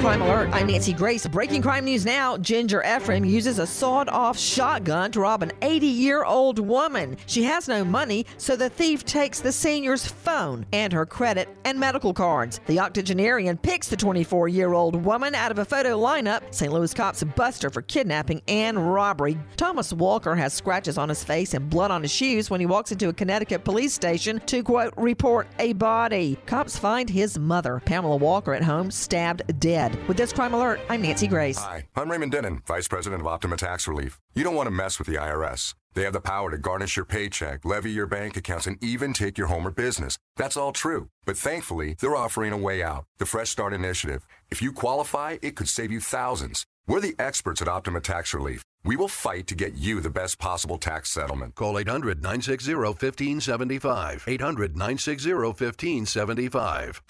Crime Alert. I'm Nancy Grace. Breaking crime news now. Ginger Ephraim uses a sawed off shotgun to rob an 80 year old woman. She has no money, so the thief takes the senior's phone and her credit and medical cards. The octogenarian picks the 24 year old woman out of a photo lineup. St. Louis cops bust her for kidnapping and robbery. Thomas Walker has scratches on his face and blood on his shoes when he walks into a Connecticut police station to, quote, report a body. Cops find his mother, Pamela Walker, at home, stabbed dead. With this crime alert, I'm Nancy Grace. Hi, I'm Raymond Denon, Vice President of Optima Tax Relief. You don't want to mess with the IRS. They have the power to garnish your paycheck, levy your bank accounts, and even take your home or business. That's all true. But thankfully, they're offering a way out the Fresh Start Initiative. If you qualify, it could save you thousands. We're the experts at Optima Tax Relief. We will fight to get you the best possible tax settlement. Call 800 960 1575. 800 960 1575.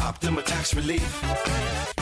Optima Tax Relief.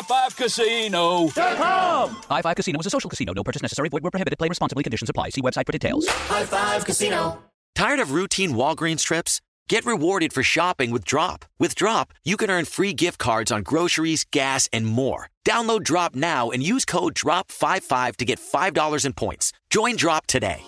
Win at highfivecasino.com. High Five Casino is a social casino. No purchase necessary. Void where prohibited. Play responsibly. Conditions apply. See website for details. High Five Casino. Tired of routine Walgreens trips? Get rewarded for shopping with Drop. With Drop, you can earn free gift cards on groceries, gas, and more. Download Drop now and use code DROP55 to get $5 in points. Join Drop today.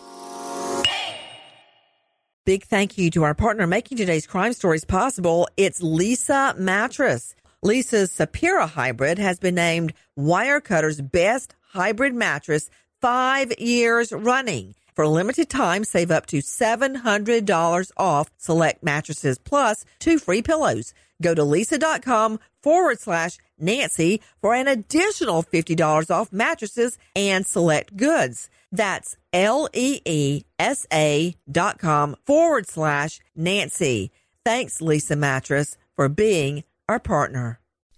Big thank you to our partner making today's crime stories possible. It's Leesa Mattress. Leesa's Sapira Hybrid has been named Wirecutter's best hybrid mattress five years running. For a limited time, save up to $700 off select mattresses plus two free pillows. Go to leesa.com forward slash Nancy for an additional $50 off mattresses and select goods. That's L E E S A dot com forward slash Nancy. Thanks, Leesa Mattress, for being our partner.